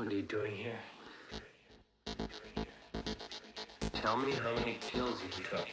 What are you doing here? Tell me how many pills you took.